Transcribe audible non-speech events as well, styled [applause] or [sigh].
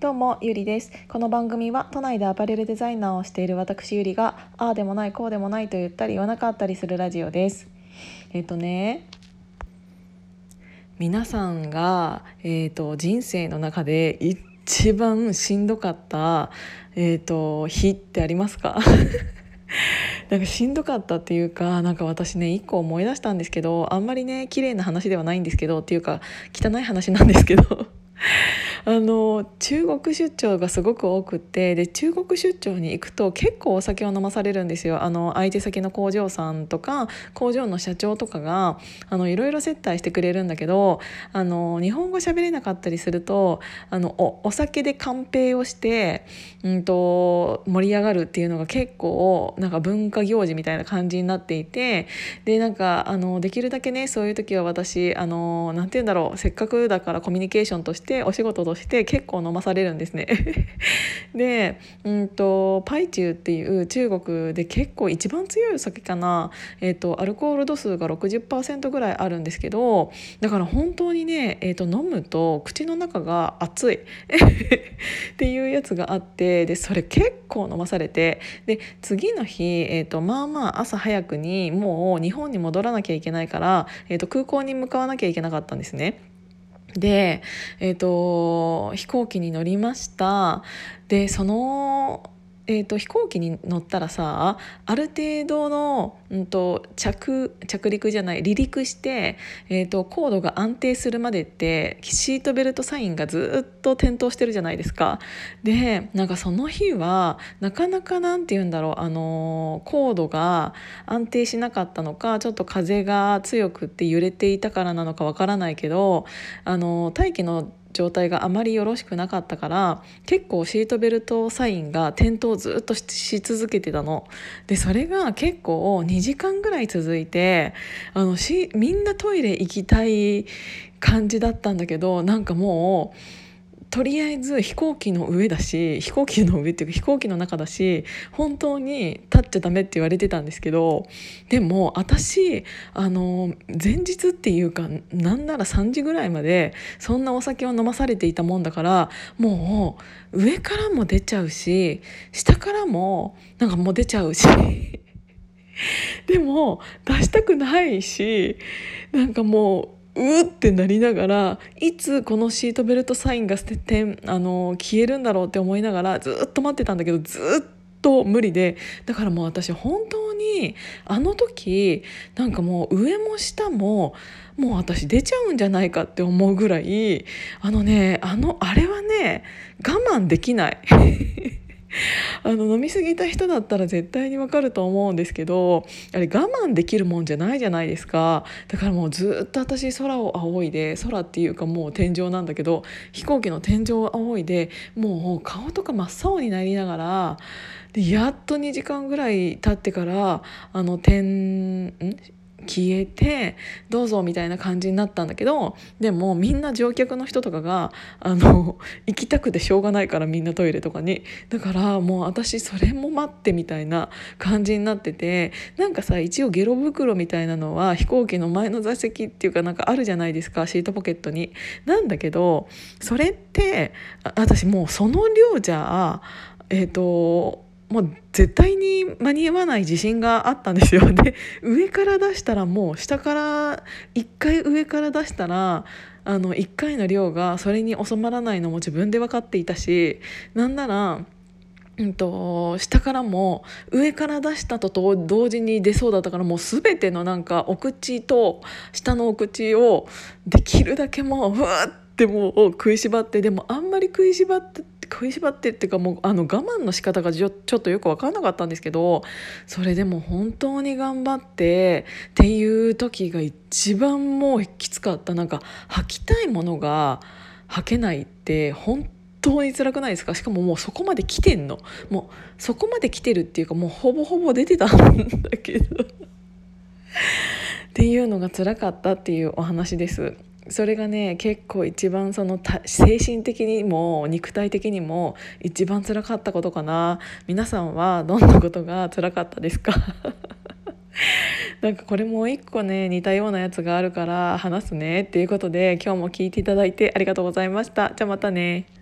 どうもゆりです。この番組は都内でアパレルデザイナーをしている私ゆりがああでもないこうでもないと言ったり言わなかったりするラジオです。えっ、とね皆さんが、えーと、人生の中で一番しんどかった、えーと、日ってありますか？[laughs] なんかしんどかったっていうかなんか私ね一個思い出したんですけどあんまりね綺麗な話ではないんですけどっていうか汚い話なんですけど。[laughs] あの中国出張がすごく多くてで中国出張に行くと結構お酒を飲まされるんですよ。あの相手先の工場さんとか工場の社長とかがあのいろいろ接待してくれるんだけどあの日本語喋れなかったりするとあのおお酒で乾杯をして、うんと、盛り上がるっていうのが結構なんか文化行事みたいな感じになっていてでなんかあのできるだけねそういう時は私あのなんて言うんだろうせっかくだからコミュニケーションとしてお仕事として結構飲まされるんですね。[laughs] で、うんと、パイチューっていう中国で結構一番強い酒かな、えーと、アルコール度数が60%ぐらいあるんですけどだから本当にね、えーと、飲むと口の中が熱い。[laughs] っていうやつがあってでそれ結構飲まされて。で次の日、えー、とまあまあ朝早くにもう日本に戻らなきゃいけないから、えー、と空港に向かわなきゃいけなかったんですね。で、えーと、飛行機に乗りました。でそのえーと、飛行機に乗ったらさある程度の、うんと、着着陸じゃない離陸して、えーと、高度が安定するまでってシートベルトサインがずっと点灯してるじゃないですか。でなんかその日はなかなかなんて言うんだろうあの高度が安定しなかったのかちょっと風が強くって揺れていたからなのかわからないけどあの大気の状態があまりよろしくなかったから結構シートベルトサインが点灯ずっとし続けてたの。でそれが結構2時間ぐらい続いてあのしみんなトイレ行きたい感じだったんだけどなんかもう。とりあえず飛行機の上だし飛行機の上っていうか飛行機の中だし本当に立っちゃダメって言われてたんですけどでも私あの前日っていうかなんなら3時ぐらいまでそんなお酒を飲まされていたもんだからもう上からも出ちゃうし下からもなんかもう出ちゃうし。でも出したくないしなんかもううってなりながらいつこのシートベルトサインが捨ててあの消えるんだろうって思いながらずっと待ってたんだけどずっと無理でだからもう私本当にあの時なんかもう上も下ももう私出ちゃうんじゃないかって思うぐらいあのねあのあれはね我慢できない。[laughs] あの飲み過ぎた人だったら絶対にわかると思うんですけどあれ我慢できるもんじゃないじゃないですか。だからもうずっと私空を仰いで空っていうかもう天井なんだけど飛行機の天井を仰いでもう顔とか真っ青になりながらでやっと2時間ぐらい経ってからあの天ん？消えてどうぞみたいな感じになったんだけどでもみんな乗客の人とかがあの [laughs] 行きたくてしょうがないからみんなトイレとかにだからもう私それも待ってみたいな感じになっててなんかさ一応ゲロ袋みたいなのは飛行機の前の座席っていうかなんかあるじゃないですかシートポケットに。なんだけどそれって私もうその量じゃえっ、ー、ともう絶対に間に合わない自信があったんですよ。[laughs] で上から出したらもう下から1回上から出したらあの1回の量がそれに収まらないのも自分で分かっていたしなんならうんと、下からも上から出したと同時に出そうだったからもう全てのなんかお口と下のお口をできるだけもうふわってもう食いしばってでもあんまり食いしばって食いしばってっていうかもうあの我慢の仕方がちょっとよく分かんなかったんですけどそれでも本当に頑張ってっていう時が一番もうきつかった。なんか履きたいものが履けないって本当に辛くないですか？しかももうそこまで来てんの。もうそこまで来てるっていうかもうほぼほぼ出てたんだけど。っていうのが辛かったっていうお話です。それがね結構一番その精神的にも肉体的にも一番辛かったことかな。皆さんはどんなことが辛かったですか？[laughs] なんかこれもう一個ね似たようなやつがあるから話すねっていうことで今日も聞いていただいてありがとうございました。じゃあまたね。